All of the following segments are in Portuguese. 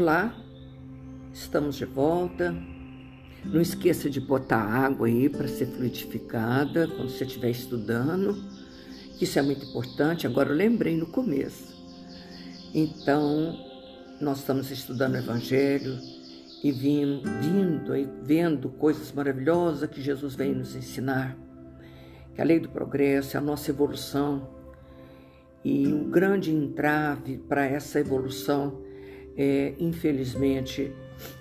Olá, estamos de volta. Não esqueça de botar água aí para ser fluidificada quando você estiver estudando. Isso é muito importante. Agora eu lembrei no começo. Então, nós estamos estudando o Evangelho e vindo, vindo e vendo coisas maravilhosas que Jesus vem nos ensinar. Que a lei do progresso é a nossa evolução. E o grande entrave para essa evolução é, infelizmente,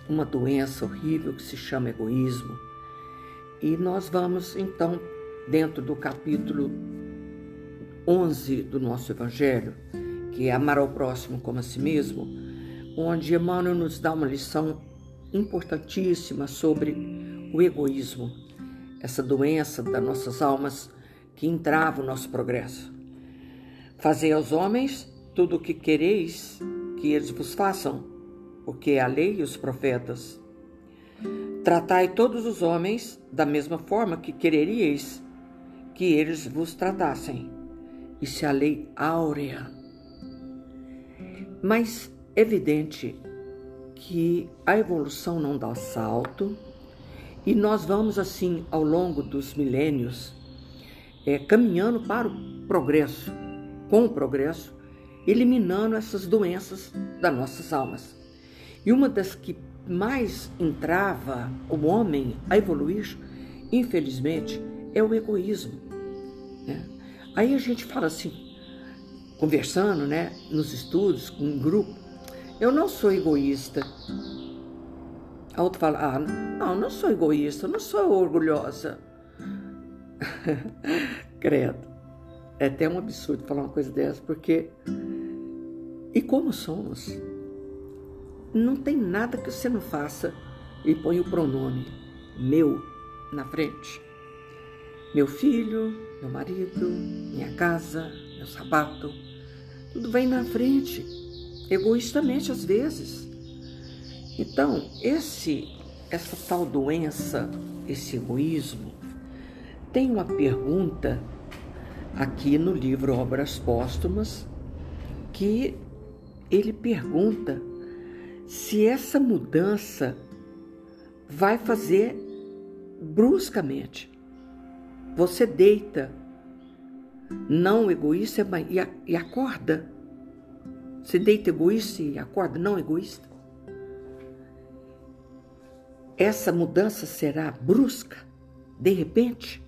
uma doença horrível que se chama egoísmo. E nós vamos, então, dentro do capítulo 11 do nosso Evangelho, que é Amar ao Próximo como a si mesmo, onde Emmanuel nos dá uma lição importantíssima sobre o egoísmo, essa doença das nossas almas que entrava o nosso progresso. Fazei aos homens tudo o que quereis que eles vos façam, porque é a lei e os profetas. Tratai todos os homens da mesma forma que quereríeis que eles vos tratassem. Isso é a lei áurea. Mas é evidente que a evolução não dá salto e nós vamos assim ao longo dos milênios é, caminhando para o progresso, com o progresso, eliminando essas doenças das nossas almas. E uma das que mais entrava o homem a evoluir, infelizmente, é o egoísmo. Né? Aí a gente fala assim, conversando, né, nos estudos, com um grupo, eu não sou egoísta. A outra fala, ah, não, não sou egoísta, não sou orgulhosa. Credo. É até um absurdo falar uma coisa dessa, porque. E como somos? Não tem nada que você não faça e põe o pronome meu na frente. Meu filho, meu marido, minha casa, meu sapato, tudo vem na frente, egoístamente às vezes. Então, esse essa tal doença, esse egoísmo, tem uma pergunta aqui no livro Obras Póstumas, que ele pergunta se essa mudança vai fazer bruscamente. Você deita, não egoísta, e acorda. Você deita egoísta e acorda não egoísta. Essa mudança será brusca, de repente?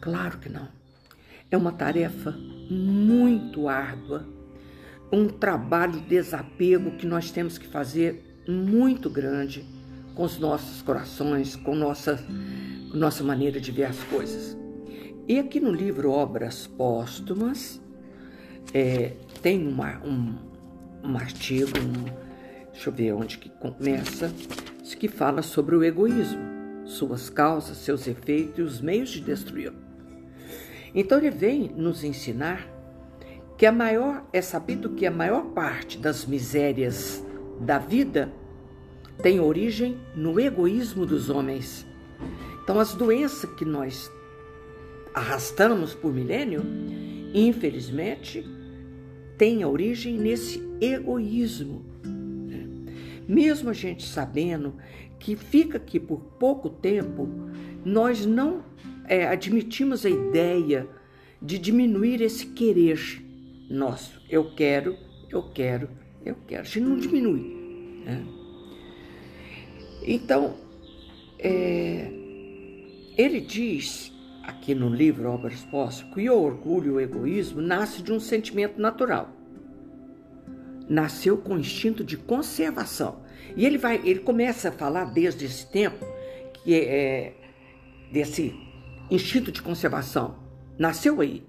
Claro que não. É uma tarefa muito árdua, um trabalho de desapego que nós temos que fazer muito grande com os nossos corações, com nossa, nossa maneira de ver as coisas. E aqui no livro Obras Póstumas, é, tem uma, um, um artigo, um, deixa eu ver onde que começa, que fala sobre o egoísmo, suas causas, seus efeitos e os meios de destruí-lo. Então ele vem nos ensinar que a maior é sabido que a maior parte das misérias da vida tem origem no egoísmo dos homens. Então as doenças que nós arrastamos por milênio, infelizmente, têm origem nesse egoísmo. Mesmo a gente sabendo que fica aqui por pouco tempo, nós não é, admitimos a ideia de diminuir esse querer nosso. Eu quero, eu quero, eu quero. A gente não diminui. Né? Então, é, ele diz aqui no livro Obras Póstumas que o orgulho e o egoísmo nasce de um sentimento natural. Nasceu com instinto de conservação. E ele vai, ele começa a falar desde esse tempo que é desse instinto de conservação nasceu aí.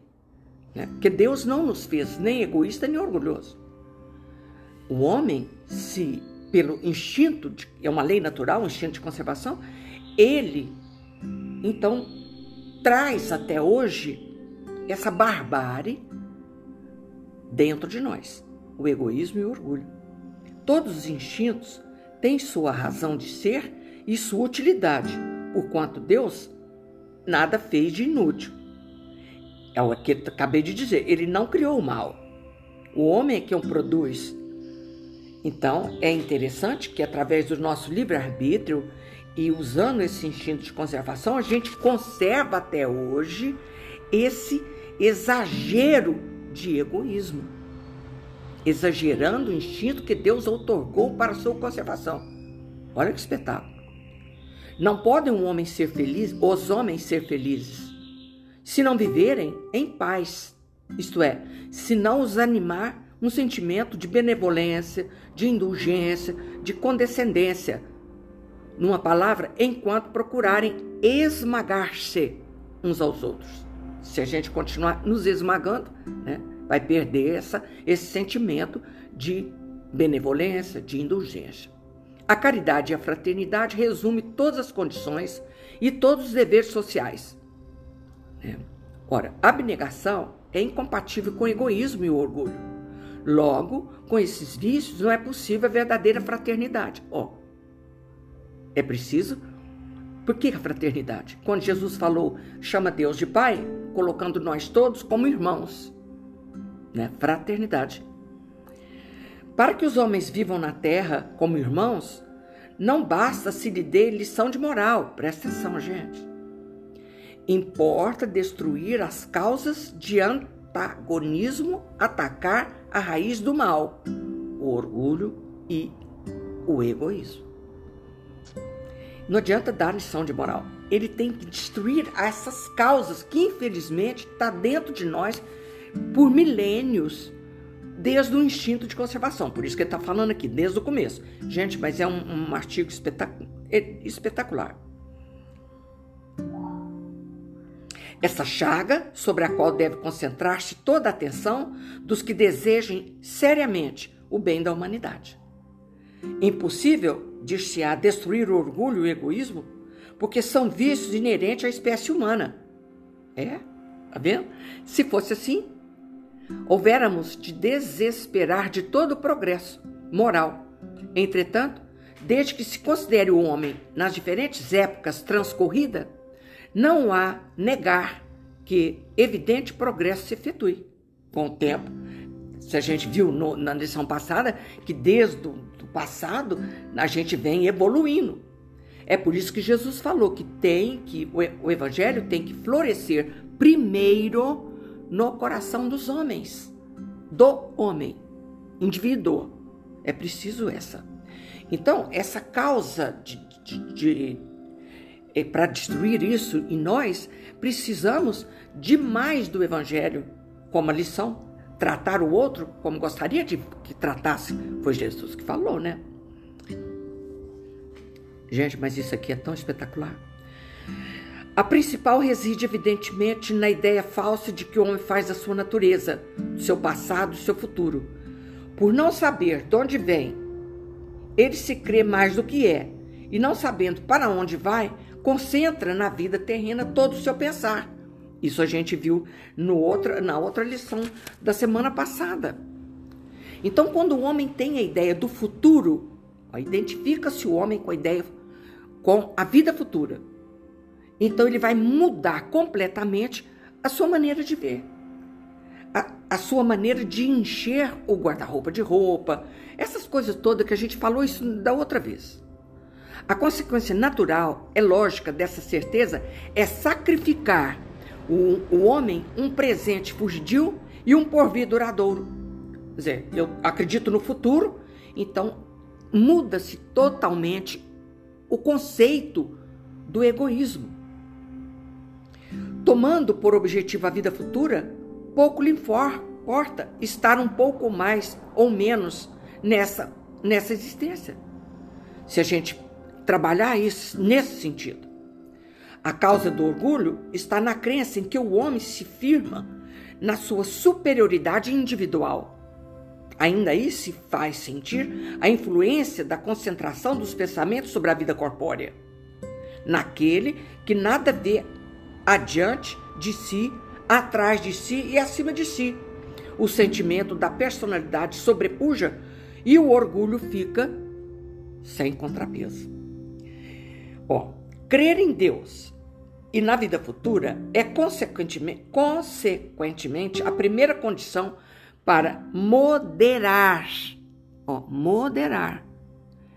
Né? Porque Deus não nos fez nem egoísta nem orgulhoso. O homem, se pelo instinto, de, é uma lei natural, um instinto de conservação, ele, então, traz até hoje essa barbárie dentro de nós, o egoísmo e o orgulho. Todos os instintos têm sua razão de ser e sua utilidade, porquanto Deus nada fez de inútil. É o que eu acabei de dizer. Ele não criou o mal. O homem é quem o produz. Então, é interessante que através do nosso livre-arbítrio e usando esse instinto de conservação, a gente conserva até hoje esse exagero de egoísmo, exagerando o instinto que Deus outorgou para sua conservação. Olha que espetáculo. Não podem um homem ser feliz, os homens ser felizes, se não viverem em paz, isto é, se não os animar um sentimento de benevolência, de indulgência, de condescendência. Numa palavra, enquanto procurarem esmagar-se uns aos outros. Se a gente continuar nos esmagando, né, vai perder essa, esse sentimento de benevolência, de indulgência. A caridade e a fraternidade resume todas as condições e todos os deveres sociais. Né? Ora, abnegação é incompatível com o egoísmo e o orgulho. Logo, com esses vícios, não é possível a verdadeira fraternidade. Ó, é preciso. Por que a fraternidade? Quando Jesus falou, chama Deus de Pai, colocando nós todos como irmãos. Né? Fraternidade. Para que os homens vivam na terra como irmãos, não basta se lhe dê lição de moral. Presta atenção, gente. Importa destruir as causas de antagonismo, atacar a raiz do mal, o orgulho e o egoísmo. Não adianta dar lição de moral. Ele tem que destruir essas causas que, infelizmente, está dentro de nós por milênios desde o instinto de conservação. Por isso que ele está falando aqui, desde o começo. Gente, mas é um, um artigo é espetacular. Essa chaga sobre a qual deve concentrar-se toda a atenção dos que desejem seriamente o bem da humanidade. Impossível, dir-se-á, destruir o orgulho e o egoísmo, porque são vícios inerentes à espécie humana. É, tá vendo? Se fosse assim, houvéramos de desesperar de todo o progresso moral. Entretanto, desde que se considere o homem nas diferentes épocas transcorridas, não há negar que evidente progresso se efetue com o tempo. Se a gente viu no, na lição passada que desde o passado a gente vem evoluindo. É por isso que Jesus falou que tem que o evangelho tem que florescer primeiro no coração dos homens, do homem, indivíduo. É preciso essa. Então, essa causa de, de, de é, para destruir isso em nós, precisamos de mais do Evangelho como a lição. Tratar o outro como gostaria de que tratasse. Foi Jesus que falou, né? Gente, mas isso aqui é tão espetacular. A principal reside, evidentemente, na ideia falsa de que o homem faz a sua natureza, seu passado, seu futuro. Por não saber de onde vem, ele se crê mais do que é, e não sabendo para onde vai, concentra na vida terrena todo o seu pensar. Isso a gente viu no outra, na outra lição da semana passada. Então, quando o homem tem a ideia do futuro, identifica-se o homem com a ideia, com a vida futura. Então ele vai mudar completamente a sua maneira de ver. A, a sua maneira de encher o guarda-roupa de roupa, essas coisas todas que a gente falou isso da outra vez. A consequência natural, é lógica dessa certeza, é sacrificar o, o homem um presente fugidio e um porvir duradouro. Quer dizer, eu acredito no futuro, então muda-se totalmente o conceito do egoísmo. Tomando por objetivo a vida futura, pouco lhe importa estar um pouco mais ou menos nessa, nessa existência. Se a gente trabalhar isso nesse sentido. A causa do orgulho está na crença em que o homem se firma na sua superioridade individual. Ainda aí se faz sentir a influência da concentração dos pensamentos sobre a vida corpórea, naquele que nada vê adiante de si, atrás de si e acima de si. O sentimento da personalidade sobrepuja e o orgulho fica sem contrapeso. Ó, crer em Deus e na vida futura é consequentemente, consequentemente a primeira condição para moderar. Ó, moderar.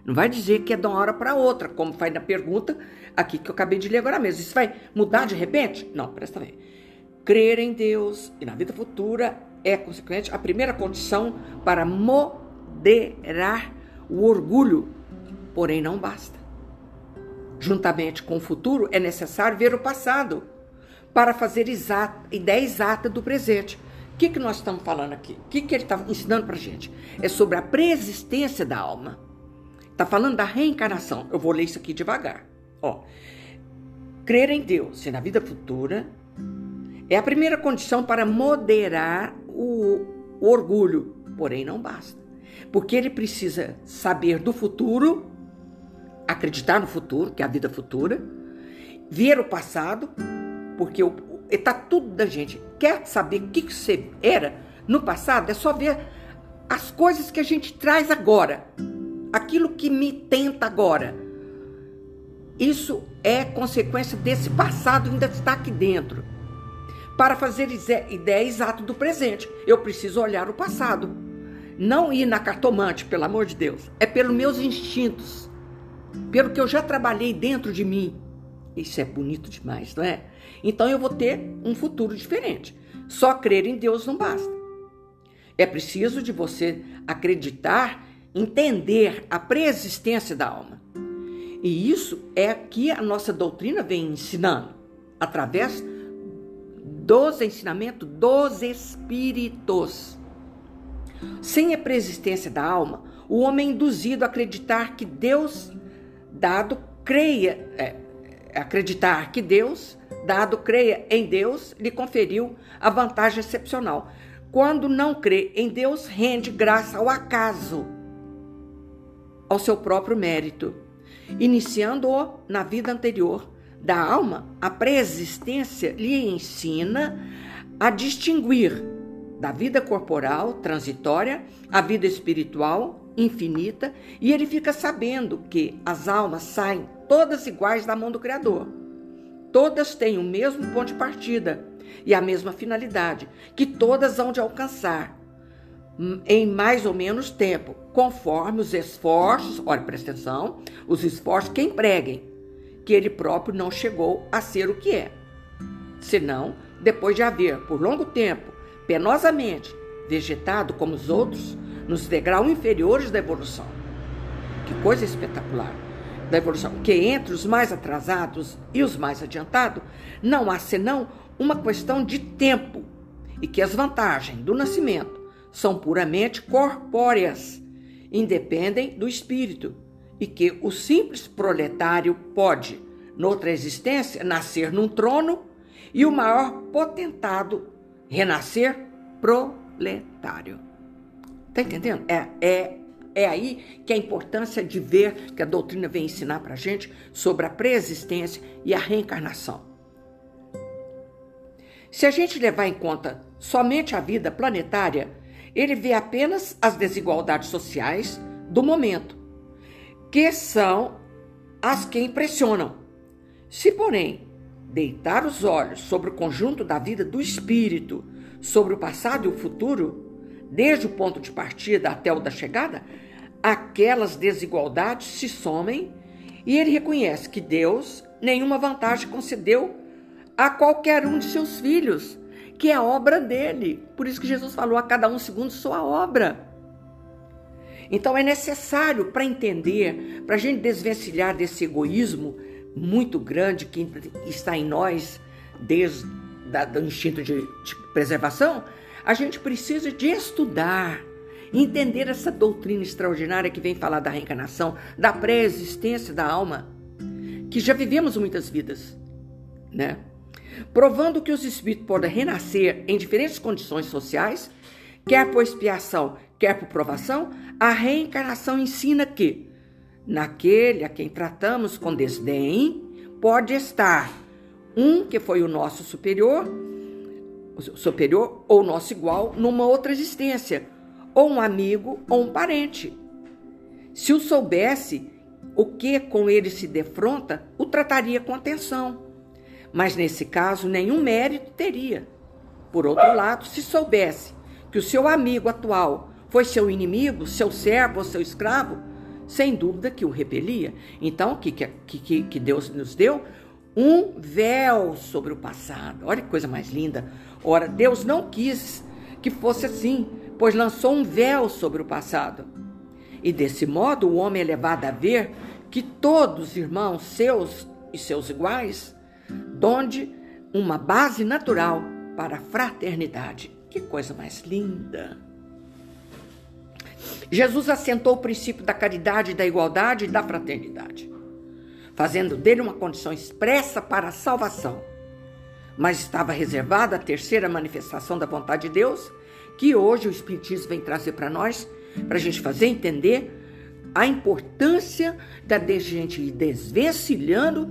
Não vai dizer que é de uma hora para outra, como faz na pergunta aqui que eu acabei de ler agora mesmo. Isso vai mudar de repente? Não, presta bem. Crer em Deus e na vida futura é, consequente, a primeira condição para moderar o orgulho, porém não basta. Juntamente com o futuro, é necessário ver o passado para fazer exata, ideia exata do presente. O que, que nós estamos falando aqui? O que, que ele está ensinando para gente? É sobre a preexistência da alma. Está falando da reencarnação. Eu vou ler isso aqui devagar. Ó, crer em Deus e na vida futura é a primeira condição para moderar o, o orgulho, porém não basta. Porque ele precisa saber do futuro, acreditar no futuro, que é a vida futura, ver o passado, porque está tudo da gente. Quer saber o que você era no passado? É só ver as coisas que a gente traz agora, aquilo que me tenta agora. Isso é consequência desse passado ainda está aqui dentro para fazer ideia exata do presente. Eu preciso olhar o passado. Não ir na cartomante, pelo amor de Deus. É pelos meus instintos. Pelo que eu já trabalhei dentro de mim. Isso é bonito demais, não é? Então eu vou ter um futuro diferente. Só crer em Deus não basta. É preciso de você acreditar, entender a preexistência da alma. E isso é que a nossa doutrina vem ensinando através dos ensinamentos dos espíritos. Sem a preexistência da alma, o homem é induzido a acreditar que Deus, dado creia, é, acreditar que Deus, dado creia em Deus, lhe conferiu a vantagem excepcional. Quando não crê em Deus, rende graça ao acaso, ao seu próprio mérito, iniciando-o na vida anterior da alma, a preexistência lhe ensina a distinguir da vida corporal transitória a vida espiritual infinita, e ele fica sabendo que as almas saem todas iguais da mão do Criador. Todas têm o mesmo ponto de partida e a mesma finalidade, que todas hão de alcançar em mais ou menos tempo, conforme os esforços, olha, presta atenção, os esforços que empreguem que ele próprio não chegou a ser o que é. Senão, depois de haver, por longo tempo, penosamente vegetado como os outros, nos degraus inferiores da evolução. Que coisa espetacular! Da evolução, que entre os mais atrasados e os mais adiantados, não há senão uma questão de tempo, e que as vantagens do nascimento são puramente corpóreas, independem do espírito, e que o simples proletário pode, noutra existência, nascer num trono e o maior potentado renascer proletário. Tá entendendo? É, é, é aí que a importância de ver que a doutrina vem ensinar para gente sobre a preexistência e a reencarnação. Se a gente levar em conta somente a vida planetária, ele vê apenas as desigualdades sociais do momento que são as que impressionam. Se, porém, deitar os olhos sobre o conjunto da vida do espírito, sobre o passado e o futuro, desde o ponto de partida até o da chegada, aquelas desigualdades se somem e ele reconhece que Deus nenhuma vantagem concedeu a qualquer um de seus filhos, que é obra dele. Por isso que Jesus falou a cada um segundo sua obra. Então é necessário para entender, para a gente desvencilhar desse egoísmo muito grande que está em nós desde o instinto de, de preservação, a gente precisa de estudar, entender essa doutrina extraordinária que vem falar da reencarnação, da pré-existência da alma, que já vivemos muitas vidas, né? Provando que os espíritos podem renascer em diferentes condições sociais, quer por expiação, quer por provação, a reencarnação ensina que, naquele a quem tratamos com desdém, pode estar um que foi o nosso superior, superior ou nosso igual numa outra existência, ou um amigo ou um parente. Se o soubesse o que com ele se defronta, o trataria com atenção. Mas nesse caso, nenhum mérito teria. Por outro lado, se soubesse que o seu amigo atual foi seu inimigo, seu servo ou seu escravo, sem dúvida que o repelia. Então, o que, que, que Deus nos deu? Um véu sobre o passado. Olha que coisa mais linda. Ora, Deus não quis que fosse assim, pois lançou um véu sobre o passado. E desse modo o homem é levado a ver que todos irmãos seus e seus iguais, donde uma base natural para a fraternidade. Que coisa mais linda! Jesus assentou o princípio da caridade, da igualdade e da fraternidade, fazendo dele uma condição expressa para a salvação. Mas estava reservada a terceira manifestação da vontade de Deus, que hoje o Espiritismo vem trazer para nós, para a gente fazer entender a importância da gente ir desvencilhando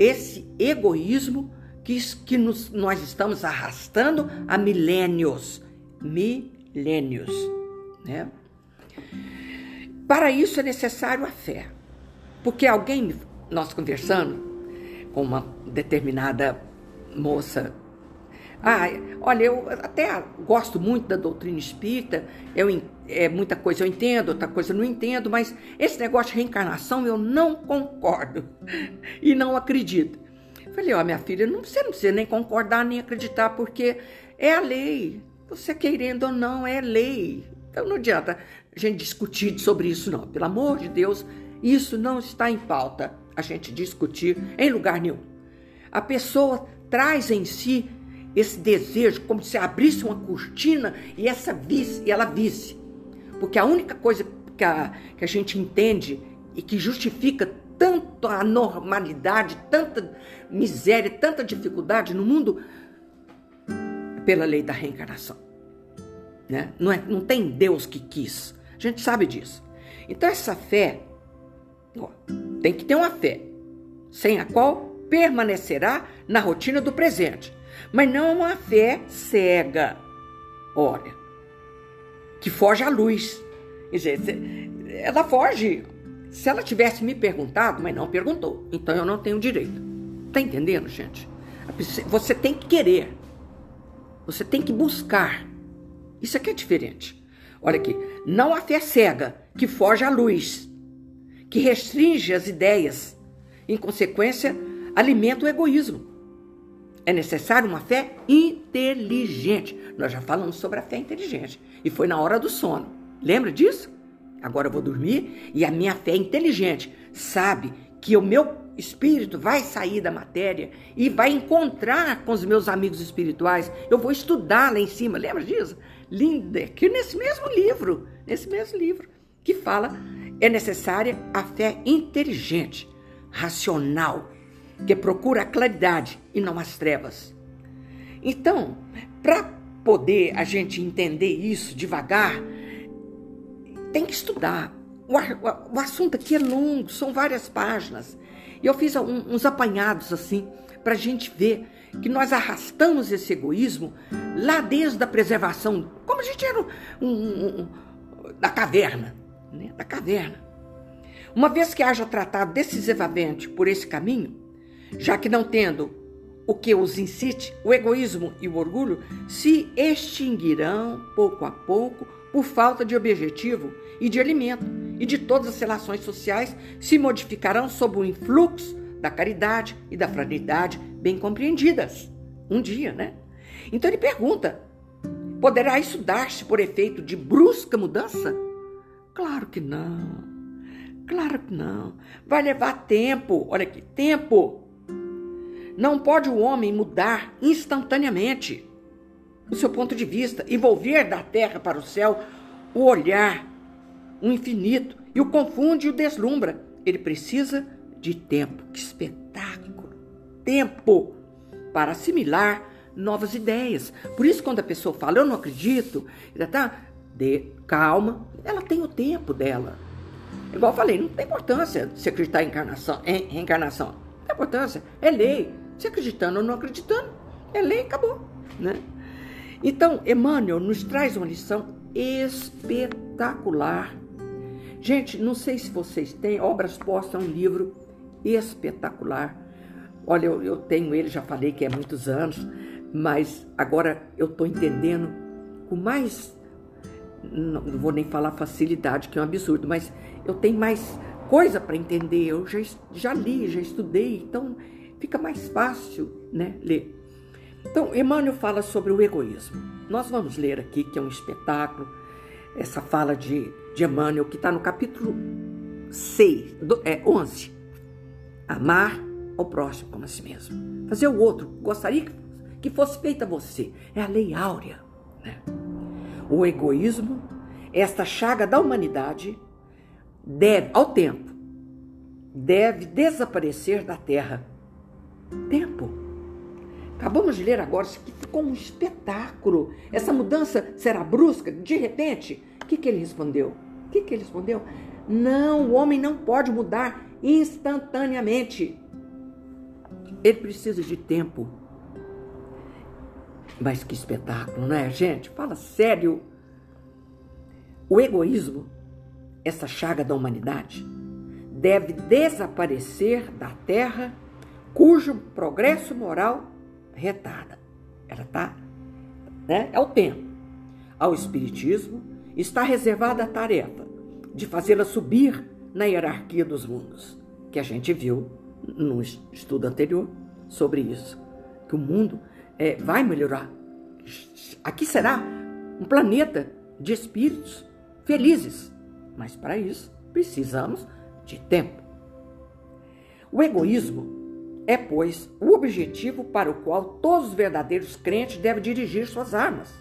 esse egoísmo que, que nos, nós estamos arrastando há milênios. Milênios. Né? Para isso é necessário a fé. Porque alguém, nós conversando com uma determinada moça ah, olha, eu até gosto muito da doutrina espírita, eu, é, muita coisa eu entendo, outra coisa eu não entendo, mas esse negócio de reencarnação eu não concordo e não acredito. Falei, ó, minha filha, não, você não precisa nem concordar nem acreditar, porque é a lei. Você querendo ou não, é lei. Então não adianta a gente discutir sobre isso, não. Pelo amor de Deus, isso não está em pauta a gente discutir em lugar nenhum. A pessoa traz em si esse desejo, como se abrisse uma cortina e essa visse, e ela visse. Porque a única coisa que a, que a gente entende e que justifica tanto a normalidade, tanta miséria, tanta dificuldade no mundo, é pela lei da reencarnação. Né? Não, é, não tem Deus que quis. A gente sabe disso. Então, essa fé, ó, tem que ter uma fé, sem a qual permanecerá na rotina do presente mas não uma fé cega. Olha, que foge à luz. Ela foge. Se ela tivesse me perguntado, mas não perguntou, então eu não tenho direito. Tá entendendo, gente? Você tem que querer. Você tem que buscar. Isso aqui é diferente. Olha aqui, não a fé cega que foge à luz, que restringe as ideias, em consequência, alimenta o egoísmo. É necessário uma fé inteligente. Nós já falamos sobre a fé inteligente. E foi na hora do sono. Lembra disso? Agora eu vou dormir e a minha fé inteligente sabe que o meu espírito vai sair da matéria e vai encontrar com os meus amigos espirituais. Eu vou estudar lá em cima. Lembra disso? Linda, que nesse mesmo livro, nesse mesmo livro, que fala é necessária a fé inteligente, racional, que procura a claridade e não as trevas. Então, para poder a gente entender isso devagar, tem que estudar. O, o, o, assunto aqui é longo, são várias páginas. E eu fiz um, uns apanhados assim, para a gente ver que nós arrastamos esse egoísmo lá desde a preservação, como a gente era um, um, da caverna, né? da caverna. Uma vez que haja tratado decisivamente por esse caminho, já que não tendo o que os incite, o egoísmo e o orgulho se extinguirão pouco a pouco por falta de objetivo e de alimento, e de todas as relações sociais se modificarão sob o influxo da caridade e da fraternidade bem compreendidas. Um dia, né? Então ele pergunta: poderá isso dar-se por efeito de brusca mudança? Claro que não. Claro que não. Vai levar tempo. Olha aqui, tempo. Não pode o homem mudar instantaneamente o seu ponto de vista e volver da terra para o céu o olhar, o infinito, e o confunde e o deslumbra. Ele precisa de tempo. Que espetáculo! Tempo para assimilar novas ideias. Por isso, quando a pessoa fala, eu não acredito, ela tá, de, calma, ela tem o tempo dela. Igual eu falei, não tem importância se acreditar em encarnação, em reencarnação. Não tem importância, é lei. Se acreditando ou não acreditando, é lei, acabou. Né? Então, Emmanuel nos traz uma lição espetacular. Gente, não sei se vocês têm, Obras Postas é um livro espetacular. Olha, eu, eu tenho ele, já falei que é muitos anos, mas agora eu estou entendendo com mais não, não vou nem falar facilidade, que é um absurdo, mas eu tenho mais coisa para entender. Eu já, já li, já estudei, então fica mais fácil né, ler. Então, Emmanuel fala sobre o egoísmo. Nós vamos ler aqui, que é um espetáculo, essa fala de, de Emmanuel, que está no capítulo 6, do, é, 11. Amar ao próximo como a si mesmo. Fazer o outro. Gostaria que fosse feita a você. É a lei áurea. Né? O egoísmo, esta chaga da humanidade, deve, ao tempo, deve desaparecer da terra. Tempo. Acabamos de ler agora, isso aqui ficou um espetáculo. Essa mudança será brusca, de repente? O que, que ele respondeu? O que, que ele respondeu? Não, o homem não pode mudar instantaneamente. Ele precisa de tempo. Mas que espetáculo, não é, gente? Fala sério. O egoísmo, essa chaga da humanidade, deve desaparecer da terra cujo progresso moral retarda. Ela está, né? É o tempo. Ao Espiritismo está reservada a tarefa de fazê-la subir na hierarquia dos mundos, que a gente viu no estudo anterior sobre isso, que o mundo é, vai melhorar. Aqui será um planeta de espíritos felizes, mas para isso precisamos de tempo. O egoísmo é, pois, o objetivo para o qual todos os verdadeiros crentes devem dirigir suas armas,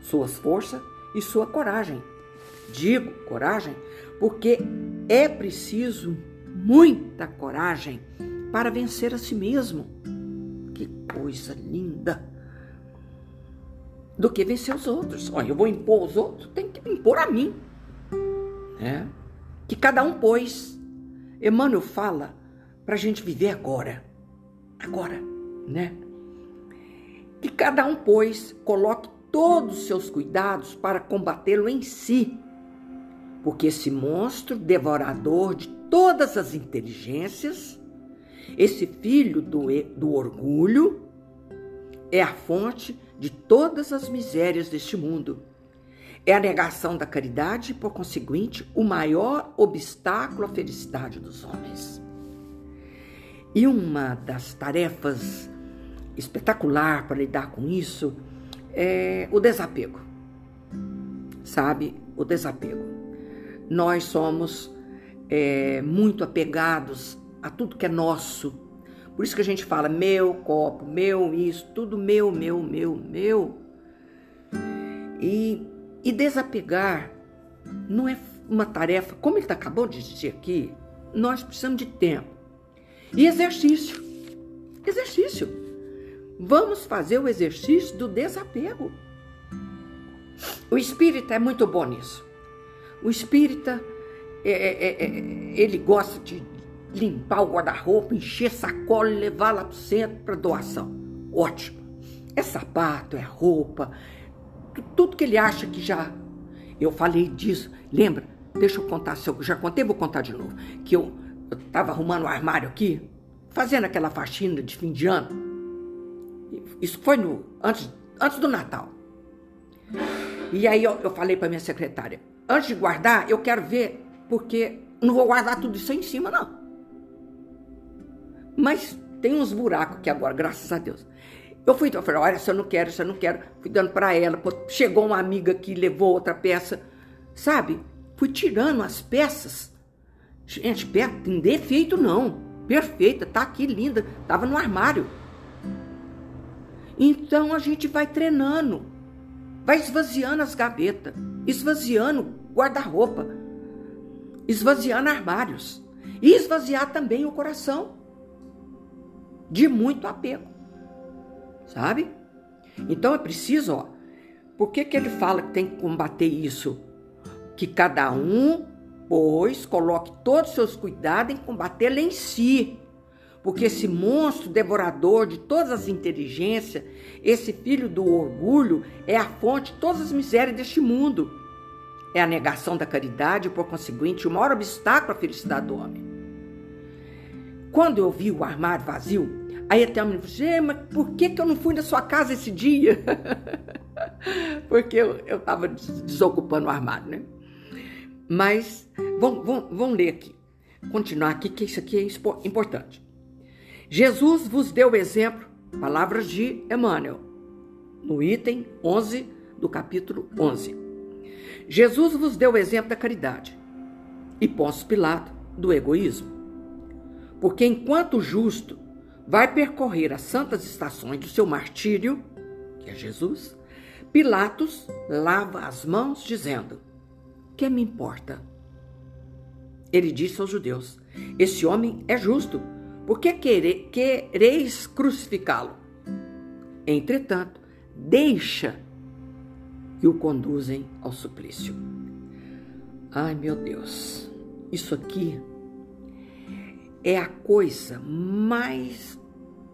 suas forças e sua coragem. Digo coragem porque é preciso muita coragem para vencer a si mesmo. Que coisa linda! Do que vencer os outros. Olha, eu vou impor os outros, tem que impor a mim. É. Que cada um, pois, Emmanuel fala para a gente viver agora. Agora, né? Que cada um, pois, coloque todos os seus cuidados para combatê-lo em si. Porque esse monstro devorador de todas as inteligências, esse filho do, do orgulho, é a fonte de todas as misérias deste mundo. É a negação da caridade e, por conseguinte, o maior obstáculo à felicidade dos homens. E uma das tarefas espetacular para lidar com isso é o desapego. Sabe? O desapego. Nós somos é, muito apegados a tudo que é nosso. Por isso que a gente fala meu copo, meu isso, tudo meu, meu, meu, meu. E, e desapegar não é uma tarefa, como ele acabou de dizer aqui, nós precisamos de tempo. E exercício. Exercício. Vamos fazer o exercício do desapego. O espírita é muito bom nisso. O espírita, é, é, é, é ele gosta de limpar o guarda-roupa, encher sacola e levar lá para o centro para doação. Ótimo. É sapato, é roupa, tudo que ele acha que já. Eu falei disso. Lembra? Deixa eu contar, se eu já contei, vou contar de novo. Que eu eu estava arrumando o um armário aqui, fazendo aquela faxina de fim de ano. Isso foi no, antes, antes do Natal. E aí eu, eu falei para minha secretária: antes de guardar, eu quero ver, porque não vou guardar tudo isso aí em cima, não. Mas tem uns buracos aqui agora, graças a Deus. Eu fui, eu falei, olha, se eu não quero, se eu não quero, fui dando para ela. Chegou uma amiga que levou outra peça, sabe? Fui tirando as peças Gente, tem defeito não. Perfeita, tá aqui linda, tava no armário. Então a gente vai treinando, vai esvaziando as gavetas, esvaziando guarda-roupa, esvaziando armários e esvaziar também o coração de muito apego. Sabe? Então é preciso, ó. Por que, que ele fala que tem que combater isso? Que cada um Pois coloque todos os seus cuidados em combatê-la em si. Porque esse monstro devorador de todas as inteligências, esse filho do orgulho, é a fonte de todas as misérias deste mundo. É a negação da caridade e, por conseguinte, o maior obstáculo à felicidade do homem. Quando eu vi o armário vazio, aí até a menina falou: mas por que, que eu não fui na sua casa esse dia? porque eu estava desocupando o armário, né? Mas vamos, vamos, vamos ler aqui, continuar aqui, que isso aqui é importante. Jesus vos deu exemplo, palavras de Emmanuel, no item 11 do capítulo 11. Jesus vos deu o exemplo da caridade e Pôncio Pilato do egoísmo. Porque enquanto o justo vai percorrer as santas estações do seu martírio, que é Jesus, Pilatos lava as mãos dizendo: "Que me importa?" Ele disse aos judeus: "Esse homem é justo, por que quereis crucificá-lo?" Entretanto, deixa que o conduzem ao suplício. Ai, meu Deus, isso aqui é a coisa mais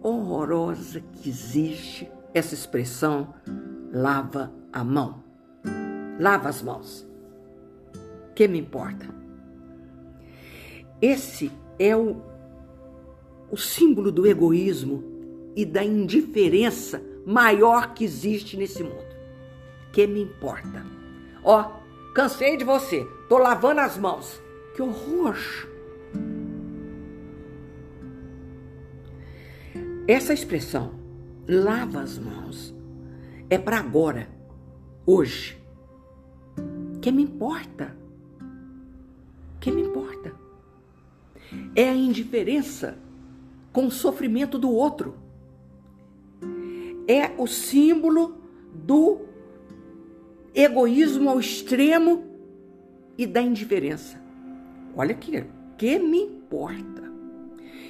horrorosa que existe, essa expressão lava a mão. Lava as mãos. Que me importa? Esse é o, o símbolo do egoísmo e da indiferença maior que existe nesse mundo que me importa? Ó, cansei de você, tô lavando as mãos. Que horror! Essa expressão, lava as mãos, é para agora, hoje. Que me importa? Que me importa? É a indiferença com o sofrimento do outro. É o símbolo do egoísmo ao extremo e da indiferença. Olha aqui, que me importa?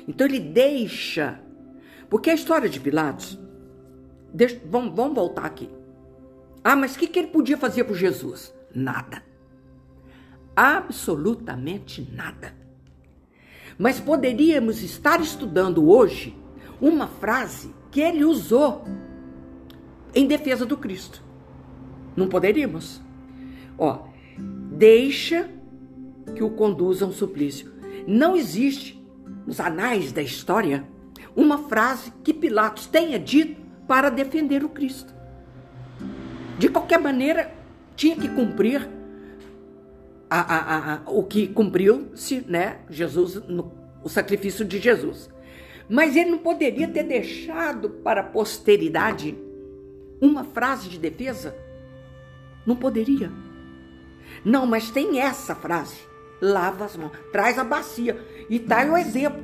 Então ele deixa, porque a história de Pilatos, deixa, vamos, vamos voltar aqui. Ah, mas o que, que ele podia fazer por Jesus? Nada. Absolutamente nada. Mas poderíamos estar estudando hoje uma frase que ele usou em defesa do Cristo. Não poderíamos. Ó, deixa que o conduza a um suplício. Não existe nos anais da história uma frase que Pilatos tenha dito para defender o Cristo. De qualquer maneira, tinha que cumprir a, a, a, o que cumpriu-se, né? Jesus, no, o sacrifício de Jesus. Mas ele não poderia ter deixado para a posteridade uma frase de defesa não poderia. Não, mas tem essa frase. Lava as mãos. Traz a bacia. E tá o exemplo.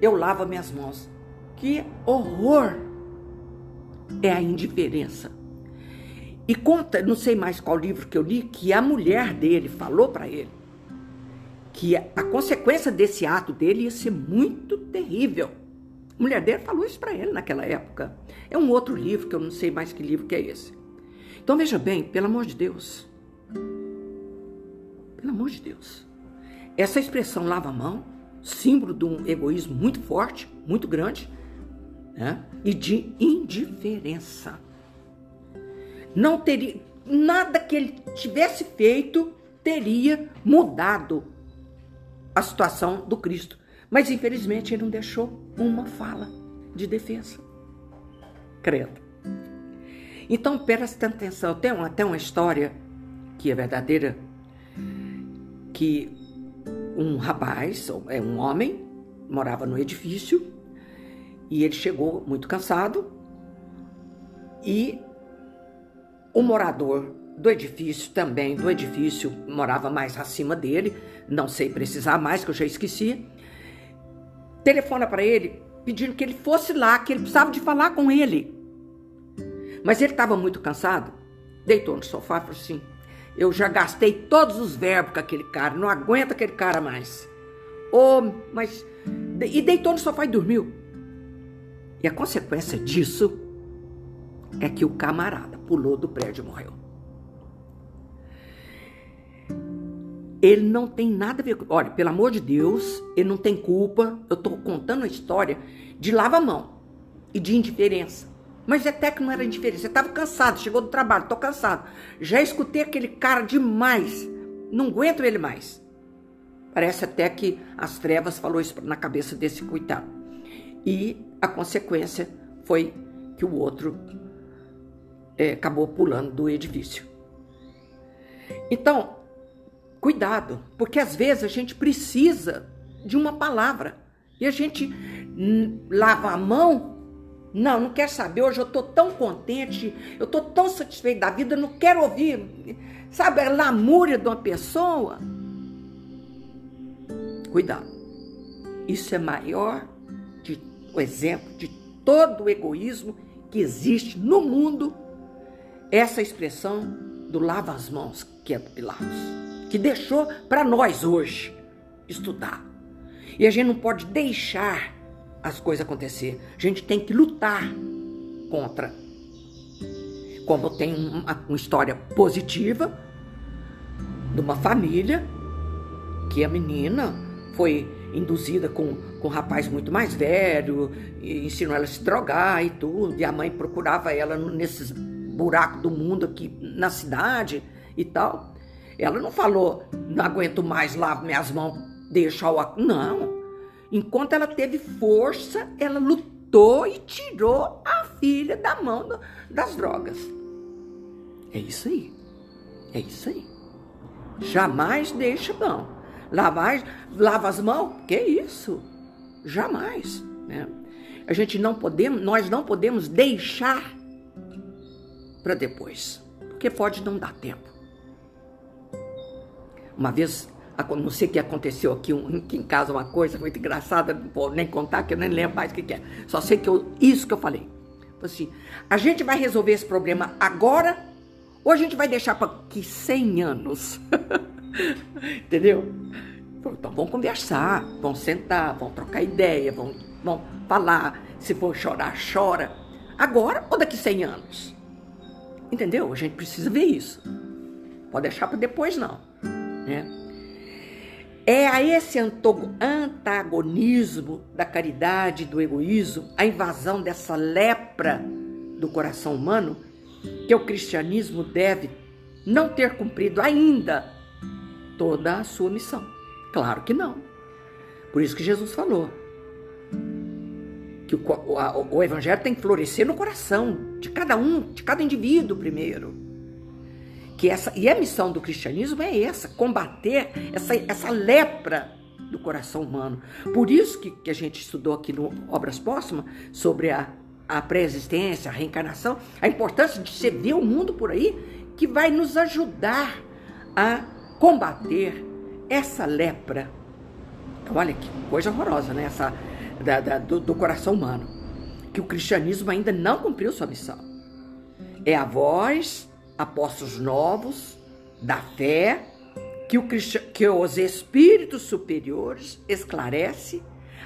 Eu lavo minhas mãos. Que horror! É a indiferença. E conta, não sei mais qual livro que eu li, que a mulher dele falou para ele que a consequência desse ato dele ia ser muito terrível. A mulher dele falou isso para ele naquela época. É um outro livro que eu não sei mais que livro que é esse. Então veja bem, pelo amor de Deus. Pelo amor de Deus. Essa expressão lava a mão, símbolo de um egoísmo muito forte, muito grande, né? e de indiferença. Não teria nada que ele tivesse feito teria mudado a situação do Cristo. Mas infelizmente ele não deixou uma fala de defesa. Credo. Então, presta atenção, tem tem uma história que é verdadeira, que um rapaz, é um homem, morava no edifício e ele chegou muito cansado e o morador do edifício também, do edifício, morava mais acima dele, não sei precisar mais, que eu já esqueci, telefona para ele pedindo que ele fosse lá, que ele precisava de falar com ele. Mas ele estava muito cansado, deitou no sofá e falou assim: Eu já gastei todos os verbos com aquele cara, não aguento aquele cara mais. Oh, mas. E deitou no sofá e dormiu. E a consequência disso é que o camarada pulou do prédio e morreu. Ele não tem nada a ver com. Olha, pelo amor de Deus, ele não tem culpa. Eu estou contando a história de lava-mão e de indiferença. Mas até que não era indiferente. Você estava cansado, chegou do trabalho, estou cansado. Já escutei aquele cara demais. Não aguento ele mais. Parece até que as trevas falou isso na cabeça desse coitado. E a consequência foi que o outro é, acabou pulando do edifício. Então, cuidado, porque às vezes a gente precisa de uma palavra e a gente lava a mão. Não, não quer saber. Hoje eu estou tão contente, eu estou tão satisfeito da vida, não quero ouvir, sabe, a lamúria de uma pessoa. Cuidado. Isso é maior de o exemplo de todo o egoísmo que existe no mundo. Essa expressão do lava as mãos, que é do Pilatos, que deixou para nós hoje estudar. E a gente não pode deixar as coisas acontecer. A gente tem que lutar contra. Como tem uma, uma história positiva de uma família que a menina foi induzida com, com um rapaz muito mais velho, e ensinou ela a se drogar e tudo, e a mãe procurava ela nesses buracos do mundo aqui na cidade e tal. Ela não falou, não aguento mais, lavo minhas mãos, deixa o... Não. Enquanto ela teve força, ela lutou e tirou a filha da mão do, das drogas. É isso aí. É isso aí. Jamais deixa mão. Lavar, lava as mãos? Que isso? Jamais. Né? A gente não podemos, nós não podemos deixar para depois, porque pode não dar tempo. Uma vez, não sei o que aconteceu aqui, aqui em casa, uma coisa muito engraçada, não vou nem contar, que eu nem lembro mais o que, é. Só sei que eu, isso que eu falei. Assim, a gente vai resolver esse problema agora ou a gente vai deixar para que 100 anos? Entendeu? Então vamos conversar, vamos sentar, vamos trocar ideia, vamos, vamos falar. Se for chorar, chora. Agora ou daqui 100 anos? Entendeu? A gente precisa ver isso. Pode deixar para depois, não. Né? É a esse antagonismo da caridade do egoísmo, a invasão dessa lepra do coração humano, que o cristianismo deve não ter cumprido ainda toda a sua missão. Claro que não. Por isso que Jesus falou que o, o, evangelho tem que florescer no coração de cada um, de cada indivíduo primeiro. Que essa, e a missão do cristianismo é essa, combater essa, essa lepra do coração humano. Por isso que, que a gente estudou aqui no Obras Póstumas sobre a, a pré-existência, a reencarnação, a importância de você ver o mundo por aí, que vai nos ajudar a combater essa lepra. Olha que coisa horrorosa, né? Essa, da, da, do, do coração humano. Que o cristianismo ainda não cumpriu sua missão. É a voz, apóstolos novos, da fé, que, o, que os espíritos superiores esclarece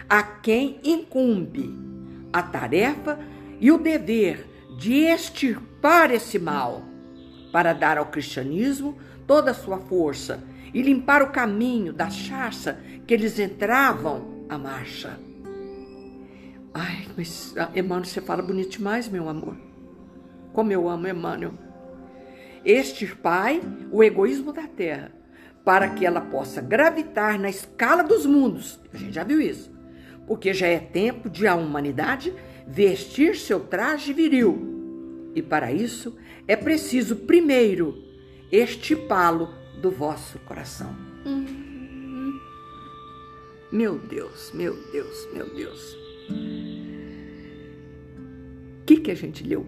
a quem incumbe a tarefa e o dever de extirpar esse mal, para dar ao cristianismo toda a sua força e limpar o caminho da charça que eles entravam à marcha. Ai, mas ah, Emmanuel, você fala bonito demais, meu amor. Como eu amo Emmanuel. Extirpai o egoísmo da terra, para que ela possa gravitar na escala dos mundos. A gente já viu isso. Porque já é tempo de a humanidade vestir seu traje viril. E para isso é preciso primeiro estipá-lo do vosso coração. Hum. Meu Deus, meu Deus, meu Deus. O que, que a gente leu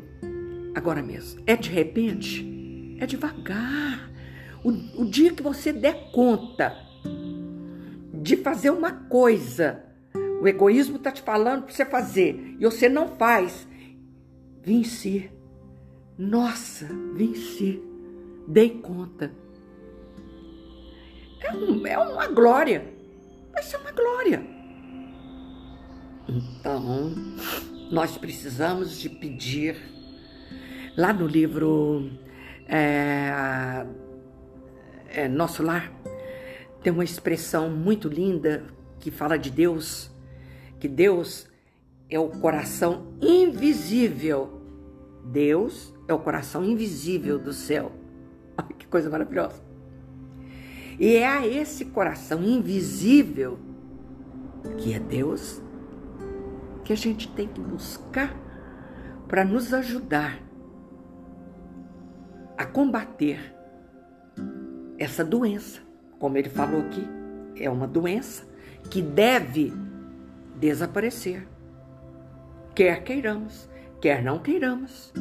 agora mesmo? É de repente? É devagar. O, o dia que você der conta de fazer uma coisa, o egoísmo está te falando para você fazer e você não faz, venci. Nossa, venci. Dei conta. É, um, é uma glória. Vai ser uma glória. Então, nós precisamos de pedir. Lá no livro é, é, Nosso Lar, tem uma expressão muito linda que fala de Deus, que Deus é o coração invisível. Deus é o coração invisível do céu. Olha que coisa maravilhosa. E é a esse coração invisível, que é Deus, que a gente tem que buscar para nos ajudar a combater essa doença. Como ele falou aqui, é uma doença que deve desaparecer. Quer queiramos, quer não queiramos,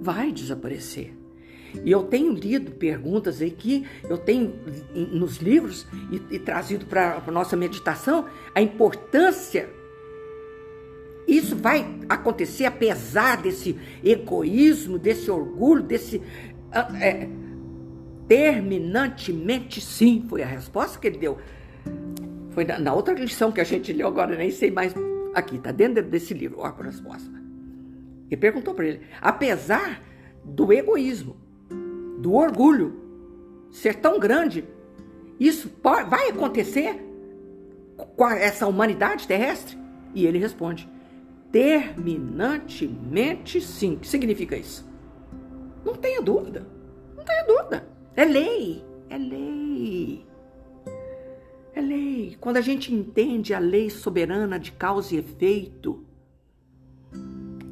vai desaparecer. E eu tenho lido perguntas aqui, eu tenho nos livros e, e trazido para a nossa meditação a importância. Vai acontecer apesar desse egoísmo, desse orgulho, desse. Ah, é, terminantemente sim, foi a resposta que ele deu. Foi na, na outra lição que a gente leu agora, nem sei mais. Aqui, está dentro desse livro, olha a resposta. Ele perguntou para ele: apesar do egoísmo, do orgulho ser tão grande, isso pode, vai acontecer com essa humanidade terrestre? E ele responde: terminantemente sim. O que significa isso? Não tenha dúvida. Não tenha dúvida. É lei. É lei. É lei. Quando a gente entende a lei soberana de causa e efeito,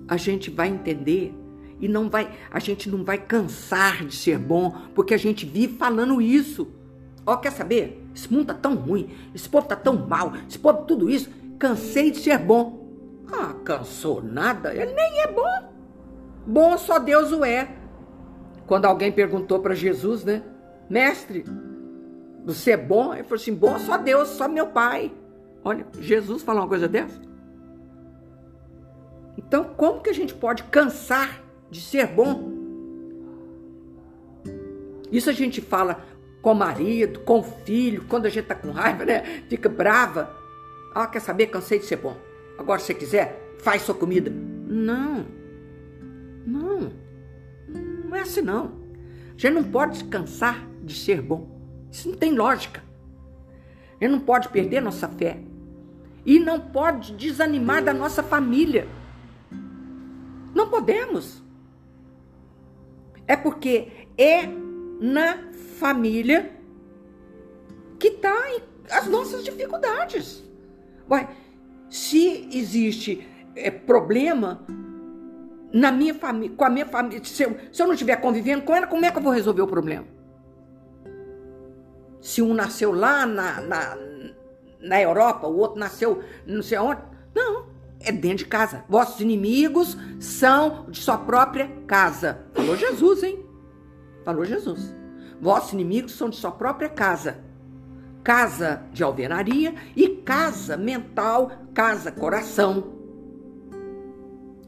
a gente vai entender e não vai, a gente não vai cansar de ser bom, porque a gente vive falando isso. Ó, oh, quer saber? Esse mundo tá tão ruim, esse povo tá tão mal, esse povo tudo isso. Cansei de ser bom. Ah, cansou nada? Ele nem é bom. Bom só Deus o é. Quando alguém perguntou para Jesus, né? Mestre, você é bom? Ele falou assim: bom só Deus, só meu pai. Olha, Jesus falou uma coisa dessa. Então, como que a gente pode cansar de ser bom. Isso a gente fala com o marido, com o filho, quando a gente tá com raiva, né? Fica brava. Ah, quer saber? Cansei de ser bom. Agora, se você quiser, faz sua comida. Não. Não. Não é assim, não. A gente não pode cansar de ser bom. Isso não tem lógica. A gente não pode perder nossa fé. E não pode desanimar da nossa família. Não podemos. É porque é na família que está as nossas dificuldades. Ué, se existe é, problema na minha família, com a minha família, se eu, se eu não estiver convivendo com ela, como é que eu vou resolver o problema? Se um nasceu lá na, na, na Europa, o outro nasceu não sei onde. Não, é dentro de casa. Vossos inimigos são de sua própria casa. Falou Jesus, hein? Falou Jesus. Vossos inimigos são de sua própria casa. Casa de alvenaria e casa mental, casa coração.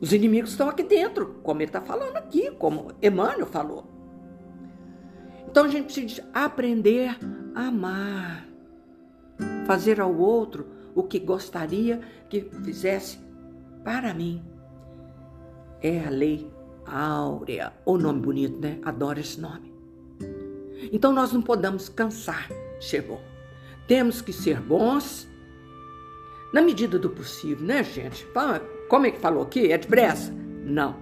Os inimigos estão aqui dentro, como ele está falando aqui, como Emmanuel falou. Então a gente precisa aprender a amar, fazer ao outro o que gostaria que fizesse para mim. É a lei áurea. O nome bonito, né? Adoro esse nome. Então nós não podemos cansar bom. Temos que ser bons na medida do possível, né, gente? Como é que falou aqui? É depressa? Não.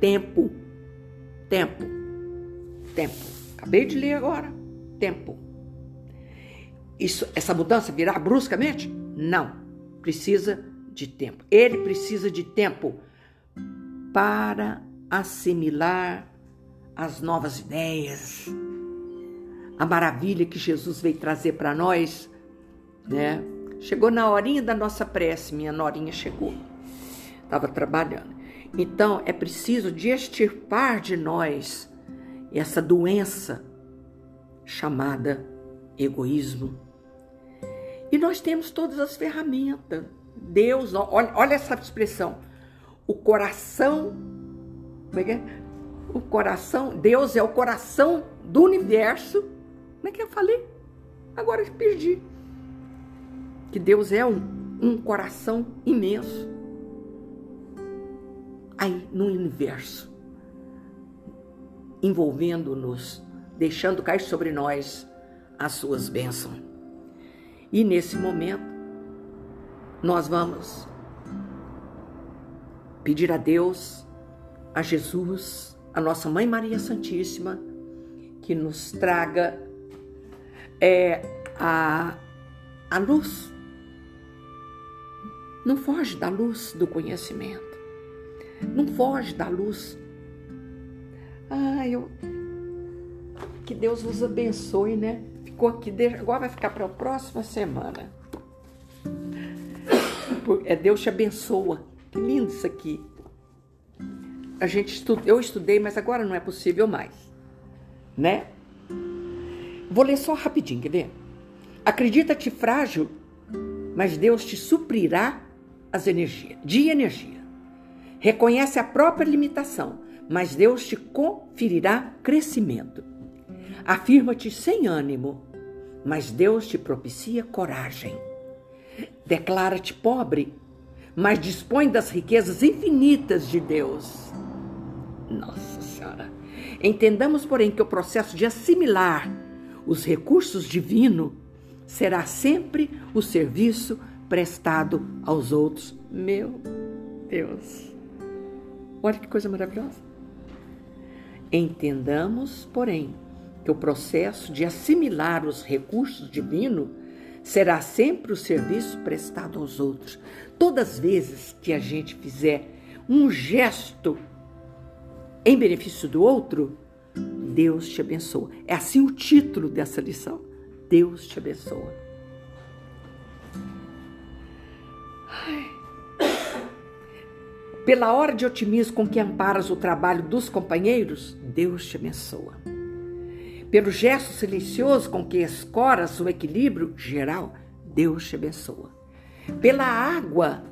Tempo. Tempo. Tempo. Acabei de ler agora. Tempo. Isso, essa mudança virá bruscamente? Não. Precisa de tempo. Ele precisa de tempo para assimilar as novas ideias, a maravilha que Jesus veio trazer para nós, né? Chegou na horinha da nossa prece, minha norinha chegou. Estava trabalhando. Então é preciso de extirpar de nós essa doença chamada egoísmo. E nós temos todas as ferramentas. Deus, olha, olha essa expressão. O coração, como é que é? O coração, Deus é o coração do universo. Como é que eu falei? Agora eu perdi. Que Deus é um, um coração imenso. Aí, no universo, envolvendo-nos, deixando cair sobre nós as suas bênçãos. E nesse momento, nós vamos pedir a Deus, a Jesus, a nossa Mãe Maria Santíssima, que nos traga é, a, a luz. Não foge da luz do conhecimento. Não foge da luz. Ah, eu, Que Deus vos abençoe, né? Ficou aqui, agora vai ficar para a próxima semana. É Deus te abençoa. Que lindo isso aqui. A gente estuda, eu estudei, mas agora não é possível mais, né? Vou ler só rapidinho, quer ver? Acredita-te frágil, mas Deus te suprirá as energias, de energia. Reconhece a própria limitação, mas Deus te conferirá crescimento. Afirma-te sem ânimo, mas Deus te propicia coragem. Declara-te pobre, mas dispõe das riquezas infinitas de Deus. Nossa Senhora. Entendamos, porém, que o processo de assimilar os recursos divinos será sempre o serviço prestado aos outros. Meu Deus. Olha que coisa maravilhosa. Entendamos, porém, que o processo de assimilar os recursos divinos será sempre o serviço prestado aos outros. Todas as vezes que a gente fizer um gesto em benefício do outro, Deus te abençoa. É assim o título dessa lição. Deus te abençoa. Pela hora de otimismo com que amparas o trabalho dos companheiros, Deus te abençoa. Pelo gesto silencioso com que escoras o equilíbrio geral, Deus te abençoa. Pela água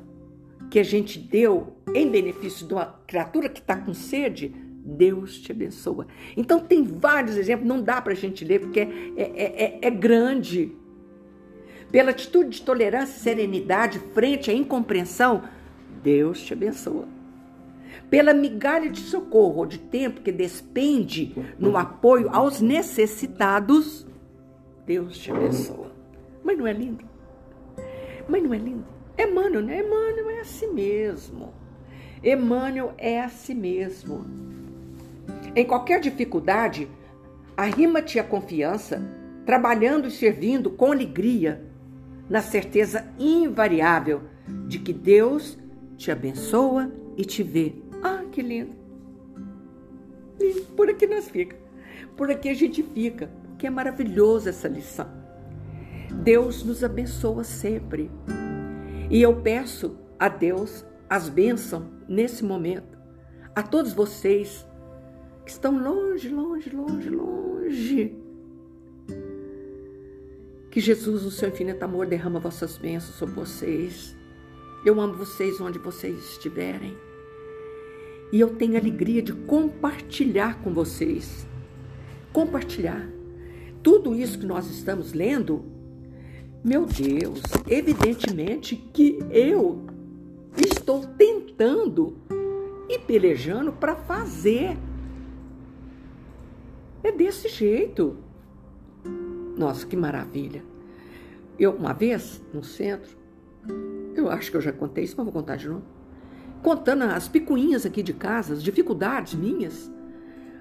que a gente deu em benefício de uma criatura que está com sede, Deus te abençoa. Então tem vários exemplos, não dá para a gente ler porque é, é, é, é grande. Pela atitude de tolerância e serenidade frente à incompreensão, Deus te abençoa. Pela migalha de socorro ou de tempo que despende no apoio aos necessitados, Deus te abençoa. Mas não é lindo? Mas não é lindo? Emmanuel, né? Emmanuel é assim mesmo. Emmanuel é assim mesmo. Em qualquer dificuldade, arrima-te à confiança, trabalhando e servindo com alegria, na certeza invariável de que Deus te abençoa e te vê. Ah, que lindo! lindo. Por aqui nós fica. Por aqui a gente fica. Que é maravilhoso essa lição. Deus nos abençoa sempre. E eu peço a Deus as bênçãos nesse momento. A todos vocês que estão longe, longe, longe, longe. Que Jesus, no seu infinito amor, derrama vossas bênçãos sobre vocês. Eu amo vocês onde vocês estiverem. E eu tenho alegria de compartilhar com vocês. Compartilhar. Tudo isso que nós estamos lendo, meu Deus, evidentemente que eu estou tentando e pelejando para fazer. É desse jeito. Nossa, que maravilha. Eu, uma vez, no centro, eu acho que eu já contei isso, mas vou contar de novo. Contando as picuinhas aqui de casa, as dificuldades minhas.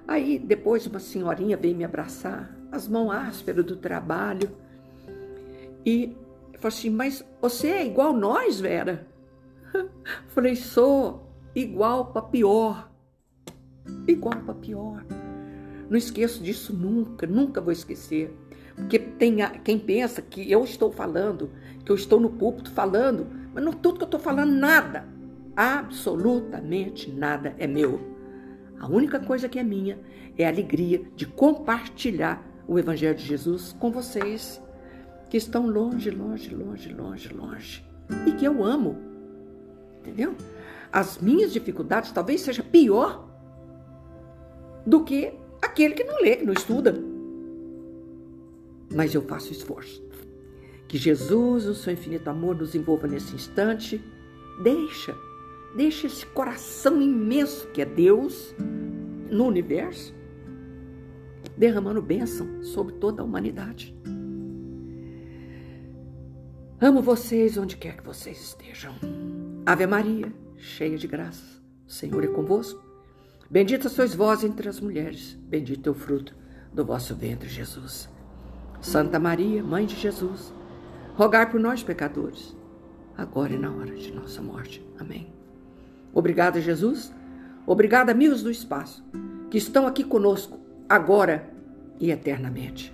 Aí, depois, uma senhorinha veio me abraçar, as mãos ásperas do trabalho. E falou assim: Mas você é igual nós, Vera? Falei: Sou igual para pior. Igual para pior. Não esqueço disso nunca, nunca vou esquecer. Porque tem quem pensa que eu estou falando, que eu estou no púlpito falando, mas não tudo que eu estou falando, nada, absolutamente nada é meu. A única coisa que é minha é a alegria de compartilhar o Evangelho de Jesus com vocês que estão longe, longe, longe, longe, longe e que eu amo. Entendeu? As minhas dificuldades talvez seja pior do que aquele que não lê, que não estuda. Mas eu faço esforço. Que Jesus, o seu infinito amor, nos envolva nesse instante. Deixa, deixa esse coração imenso que é Deus no universo, derramando bênção sobre toda a humanidade. Amo vocês onde quer que vocês estejam. Ave Maria, cheia de graça, o Senhor é convosco. Bendita sois vós entre as mulheres, bendito é o fruto do vosso ventre, Jesus. Santa Maria, Mãe de Jesus, rogai por nós, pecadores, agora e na hora de nossa morte. Amém. Obrigada, Jesus. Obrigada, amigos do espaço, que estão aqui conosco agora e eternamente.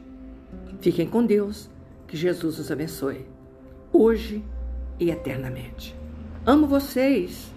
Fiquem com Deus, que Jesus os abençoe, hoje e eternamente. Amo vocês.